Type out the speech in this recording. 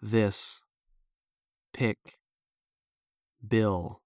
this, pick, bill.